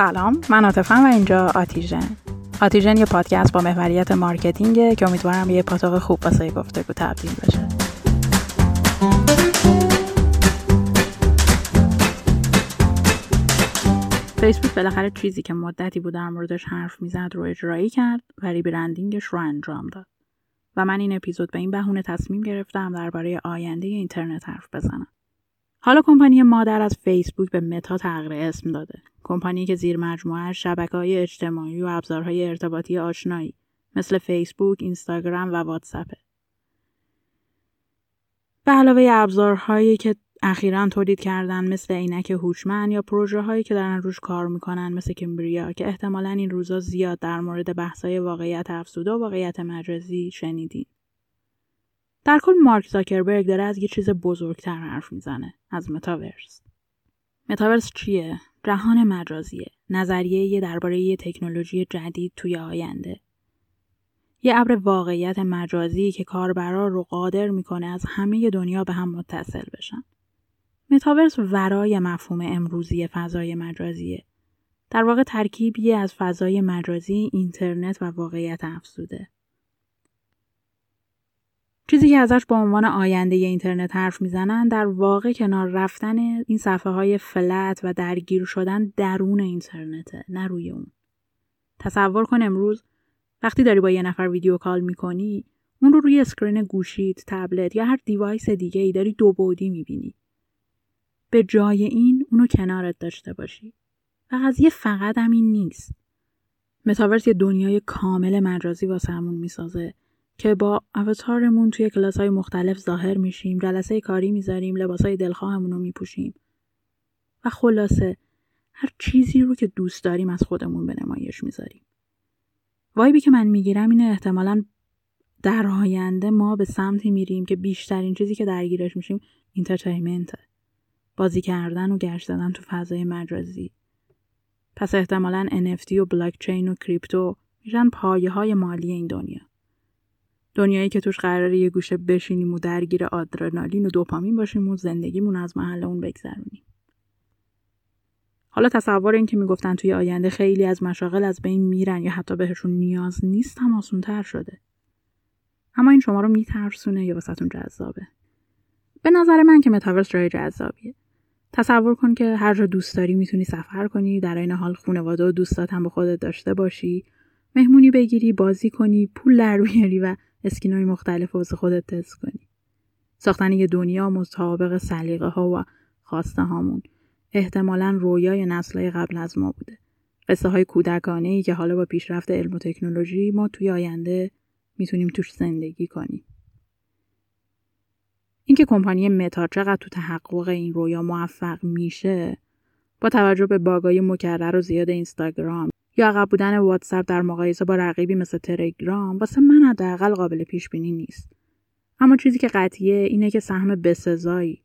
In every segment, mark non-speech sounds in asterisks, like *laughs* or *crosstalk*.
سلام من عاطفم و اینجا آتیژن. آتیژن یه پادکست با محوریت marketing ه که امیدوارم یه پاتوق خوب واسه گفتگو تبدیل بشه. فیسبوک بالاخره چیزی که مدتی بود در موردش حرف می‌زد رو اجرایی کرد و rebranding ش رو انجام داد. و من این اپیزود به این بهونه تصمیم گرفتم درباره آینده اینترنت حرف بزنم. حالا کمپانی مادر از فیسبوک به متا تغییر اسم داده. کمپانی که زیر مجموعه شبکه های اجتماعی و ابزارهای ارتباطی آشنایی مثل فیسبوک، اینستاگرام و واتساپه. به علاوه ابزارهایی که اخیرا تولید کردن مثل عینک هوشمند یا پروژه هایی که دارن روش کار می‌کنن مثل کمبریا که احتمالا این روزا زیاد در مورد بحثای واقعیت افزوده و واقعیت مجازی شنیدین. در کل مارک زاکربرگ داره از یه چیز بزرگتر حرف می‌زنه از متاورس. متاورس چیه؟ جهان مجازیه. نظریه درباره یه تکنولوژی جدید توی آینده. یه ابر واقعیت مجازی که کاربرا رو قادر می‌کنه از همه دنیا به هم متصل بشن. متاورس ورای مفهوم امروزی فضای مجازیه. در واقع ترکیبی از فضای مجازی اینترنت و واقعیت افزوده. چیزی که ازش با عنوان آینده اینترنت حرف می‌زنن در واقع کنار رفتن این صفحه های flat و درگیر شدن درون اینترنته نه روی اون. تصور کن امروز وقتی داری با یه نفر video call می‌کنی اون رو روی screen گوشیت، تبلت یا هر device دیگه ای داری دو بعدی می‌بینی. به جای این اونو کنارت داشته باشی. و قضیه فقط همین نیست. متاورس یه دنیای کامل مجازی واسه می‌سازه که با اوتارمون توی کلاس های مختلف ظاهر میشیم جلسه کاری می‌ذاریم لباس های دلخواهمون رو میپوشیم. و خلاصه هر چیزی رو که دوست داریم از خودمون به نمایش می‌ذاریم. وایبی که من می‌گیرم اینه احتمالا در آینده ما به سمتی میریم که بیشترین چیزی که درگیرش میشیم اینترتینمنته بازی کردن و گشت زدن تو فضای مجازی. پس احتمالا NFT و بلاکچین و کریپتو میشن پایه های مالی این دنیا. دنیایی که توش قراره یه گوشه بشینیم و درگیر آدرنالین و دوپامین باشیم و زندگیمون از محل اون بگذرونیم. حالا تصور این که می‌گفتن توی آینده خیلی از مشاغل از بین میرن یا حتی بهشون نیاز نیست هم آسون تر شده. اما این شما رو میترسونه یا واسهتون جذابه. به نظر من که متاورس جای جذابیه. تصور کن که هر جا دوست داری می‌تونی سفر کنی در این حال خانواده و دوستات هم به خودت داشته باشی مهمونی بگیری بازی کنی پول در بیاری و اسکینای مختلف واسه خودت تست کنی. ساختن یه دنیا مطابق سلیقه ها و خواسته هامون احتمالا رویای نسلهای قبل از ما بوده. قصه های کودکانه ای که حالا با پیشرفت علم و تکنولوژی ما توی آینده می‌تونیم توش زندگی کنیم. اینکه کمپانی متا چقدر تو تحقق این رویا موفق میشه با توجه به باگای مکرر و زیاد اینستاگرام یا عقب بودن واتساپ در مقایسه با رقیبی مثل تلگرام واسه من حداقل قابل پیش بینی نیست. اما چیزی که قطعیه اینه که سهم بسزایی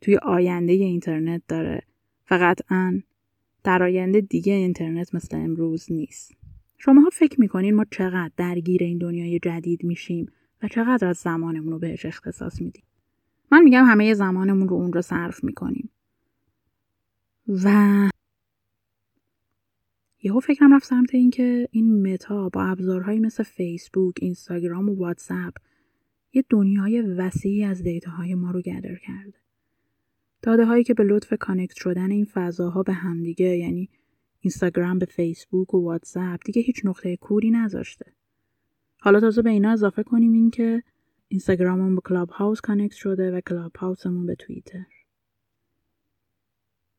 توی آینده اینترنت داره. و قطعا در آینده دیگه اینترنت مثل امروز نیست. شماها فکر می‌کنین ما چقدر درگیر این دنیای جدید میشیم و چقدر از زمانمون رو بهش اختصاص میدیم. من میگم همه زمانمون رو اون رو صرف می‌کنیم. و یهو فکرم رفت سمت اینکه این متا با ابزارهایی مثل فیسبوک، اینستاگرام و واتساپ یه دنیای وسیعی از data های ما رو gather کرده. داده هایی که به لطف connect شدن این فضاها به همدیگه یعنی اینستاگرام به فیسبوک و واتساپ دیگه هیچ نقطه کوری نذاشته. حالا تازه به اینا اضافه کنیم این که اینستاگراممون به کلاب هاوس connect شده و کلاب هاوسمون به توییتر.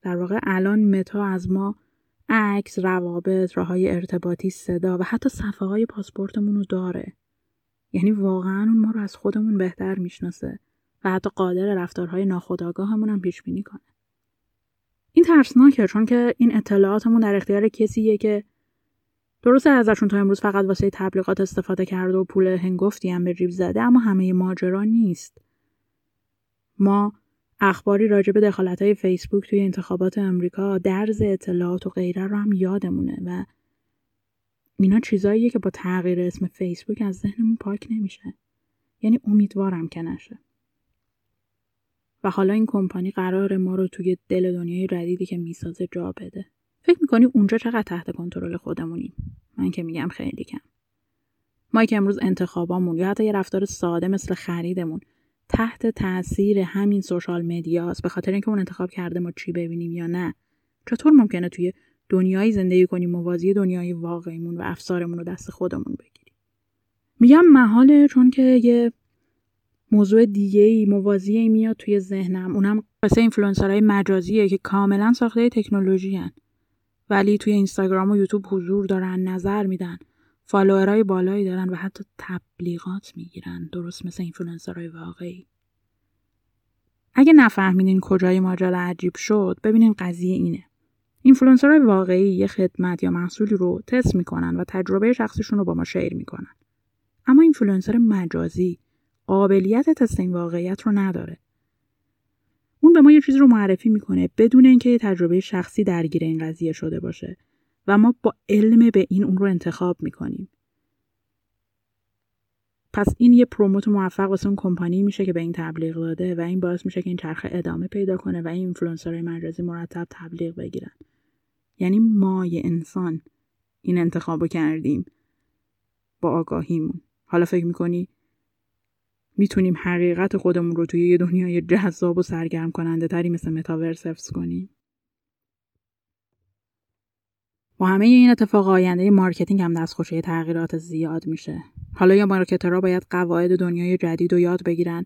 در واقع الان متا از ما عکس، روابط، راههای ارتباطی، صدا و حتی صفحه های پاسپورتمون رو داره. یعنی واقعا اون ما رو از خودمون بهتر می‌شناسه و حتی قادر رفتارهای ناخودآگاهمون هم پیش بینی کنه. این ترسناکه چون که این اطلاعاتمون در اختیار کسیه که درسته ازشون تا امروز فقط واسه تبلیغات استفاده کرده و پول هنگفتی هم به جیب زده اما همه ماجرا نیست. ما اخباری راجع به دخالت های فیسبوک توی انتخابات امریکا درز اطلاعات و غیره رو هم یادمونه و اینا چیزاییه که با تغییر اسم فیسبوک از ذهنمون پاک نمیشه. یعنی امیدوارم که نشه. و حالا این کمپانی قرار ما رو توی دل دنیای ردیدی که می‌سازه جا بده. فکر می‌کنی اونجا چقدر تحت کنترل خودمونیم؟ من که میگم خیلی کم. ما که امروز انتخابامون یا حتی یه رفتار ساده مثل خریدمون تحت تاثیر همین social media ست به خاطر اینکه اون انتخاب کرده ما چی ببینیم یا نه. چطور ممکنه توی دنیایی زندگی کنیم موازی دنیای واقعیمون و افسارمون رو دست خودمون بگیریم؟ میگم محاله چون که یه موضوع دیگه ای موازی میاد توی ذهنم. اونم قصه اینفلوئنسرهای مجازیه که کاملا ساخته تکنولوژی‌ان. ولی توی اینستاگرام و یوتیوب حضور دارن نظر میدن. follower ای بالایی دارن و حتی تبلیغات می‌گیرن. درست مثل اینفلوئنسرهای واقعی. اگه نفهمیدین کجای ماجرا عجیب شد ببینین قضیه اینه. اینفلوئنسرهای واقعی یه خدمت یا محصولی رو تست می‌کنن و تجربه شخصیشون رو با ما share می‌کنن. اما اینفلوئنسر مجازی قابلیت تست این واقعیت رو نداره. اون به ما یه چیزی رو معرفی می‌کنه بدون اینکه تجربه شخصی درگیر این قضیه شده باشه. و ما با علم به این اون رو انتخاب می‌کنیم. پس این یه promote موفق واسه اون کمپانی میشه که به این تبلیغ داده و این باعث میشه که این چرخه ادامه پیدا کنه و این اینفلوئنسرهای مجازی مرتب تبلیغ بگیرن. یعنی ما یه انسان این انتخابو کردیم با آگاهیمون. حالا فکر می‌کنی می‌تونیم حقیقت خودمون رو توی یه دنیای جذاب و سرگرم کننده تری مثل متاورس حفظ کنیم؟ با همه این اتفاق آینده marketing هم دستخوش تغییرات زیاد میشه. حالا یا marketer ها باید قواعد دنیای جدید رو یاد بگیرن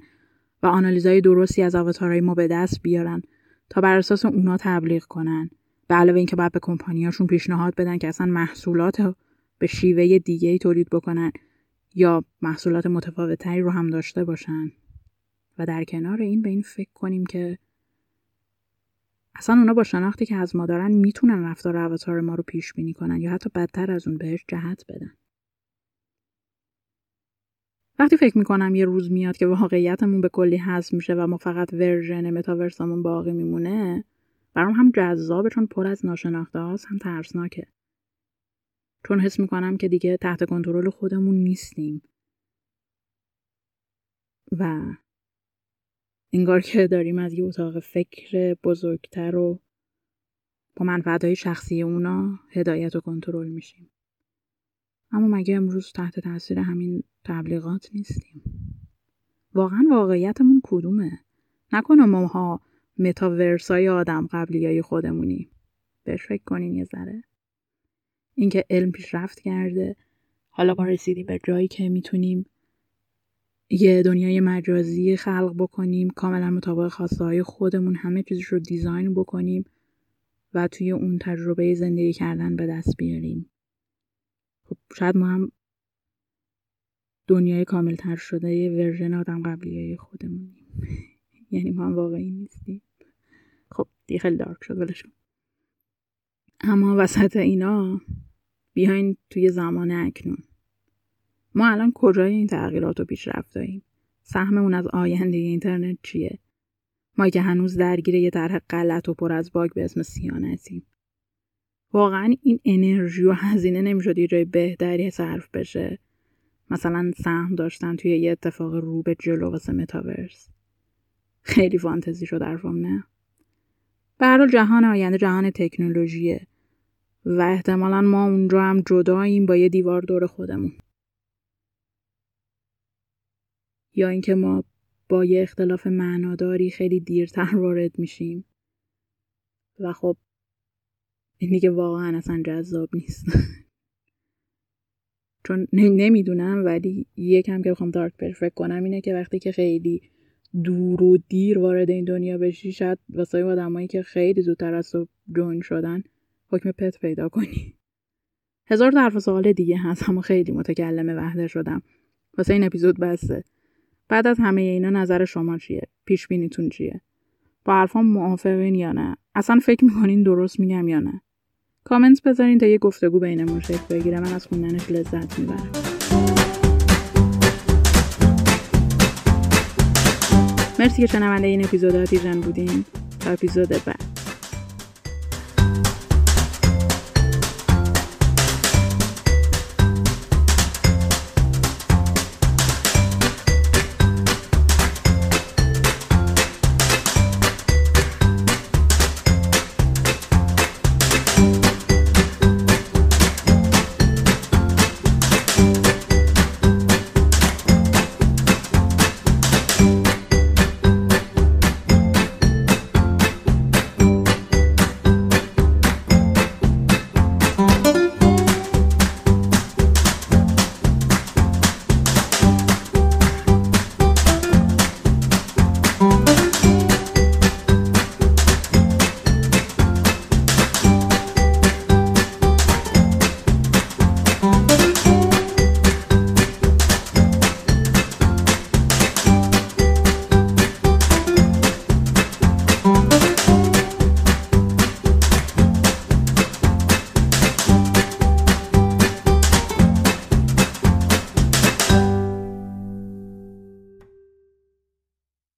و آنالیزهای درستی از آواتارهای ما به دست بیارن تا بر اساس اونا تبلیغ کنن. به علاوه اینکه باید به کمپانیاشون پیشنهاد بدن که اصلا محصولات به شیوه دیگه تولید بکنن یا محصولات متفاوتتری رو هم داشته باشن. و در کنار این به این فکر کنیم که اصلا اونا با شناختی که از ما دارن می‌تونن رفتار اواتار ما رو پیش بینی کنن یا حتی بدتر از اون بهش جهت بدن. وقتی فکر می‌کنم یه روز میاد که واقعیتمون به کلی حذف میشه و ما فقط ورژن متاورسمون باقی میمونه برام هم جذابه چون پر از ناشناخته هاست هم ترسناکه. چون حس می‌کنم که دیگه تحت کنترل خودمون نیستیم. و انگار که داریم از یه اتاق فکر بزرگتر و با منفعتهای شخصی اونا هدایت و کنترل میشیم. اما مگه امروز تحت تاثیر همین تبلیغات نیستیم؟ واقعا واقعیتمون کدومه؟ نکنه ماها متاورسای آدم قبلی های خودمونی. بهش فکر کنین یه ذره. اینکه علم پیشرفت کرده حالا ما رسیدیم به جایی که می‌تونیم یه دنیای مجازی خلق بکنیم کاملا مطابق خواسته های خودمون همه چیزش رو دیزاین بکنیم و توی اون تجربه زندگی کردن به دست بیاریم. خب شاید ما هم دنیای کامل تر شده یه ورژن آدم قبلی خودمونیم. *laughs* یعنی ما هم واقعی نیستیم. خب دیگه خیلی دارک شد ولشون اما وسط اینا بیاین توی زمان اکنون. ما الان کجای این تغییرات و پیشرفت داریم؟ سهممون از آینده اینترنت چیه؟ ما که هنوز درگیر یه طرح غلط و پر از باگ به اسم سیانتیم واقعا این انرژی و هزینه نمی‌شد یه جای بهتری صرف بشه. مثلا سهم داشتن توی یه اتفاق رو به جلو واسه متاورس. خیلی فانتزی شد حرفم نه؟ به جهان آینده جهان تکنولوژیه و احتمالا ما اونجا هم جداییم با یه دیوار دور خودمون. یا اینکه ما با یه اختلاف معناداری خیلی دیرتر *laughs* وارد میشیم. و خب این دیگه واقعا اصلا جذاب نیست. *laughs* چون نمی‌دونم ولی یکم که بخوام دارک فکر کنم اینه که وقتی که خیلی دور و دیر وارد این دنیا بشی شاید واسه آدمایی که خیلی زودتر از تو جوین شدن حکم پت پیدا کنی. هزار طرف سوال دیگه هست اما خیلی متکلم وحده شدم. واسه این اپیزود بسته بعد از همه اینا نظر شما چیه؟ پیش بینیتون چیه؟ با حرفام موافقین یا نه؟ اصلا فکر می‌کنین درست میگم یا نه؟ کامنت بذارین تا یه گفتگو بینمون شکل بگیره. من از خوندنش لذت می‌برم. مرسی که شنونده این اپیزود آتیژن بودین. تا اپیزود بعد.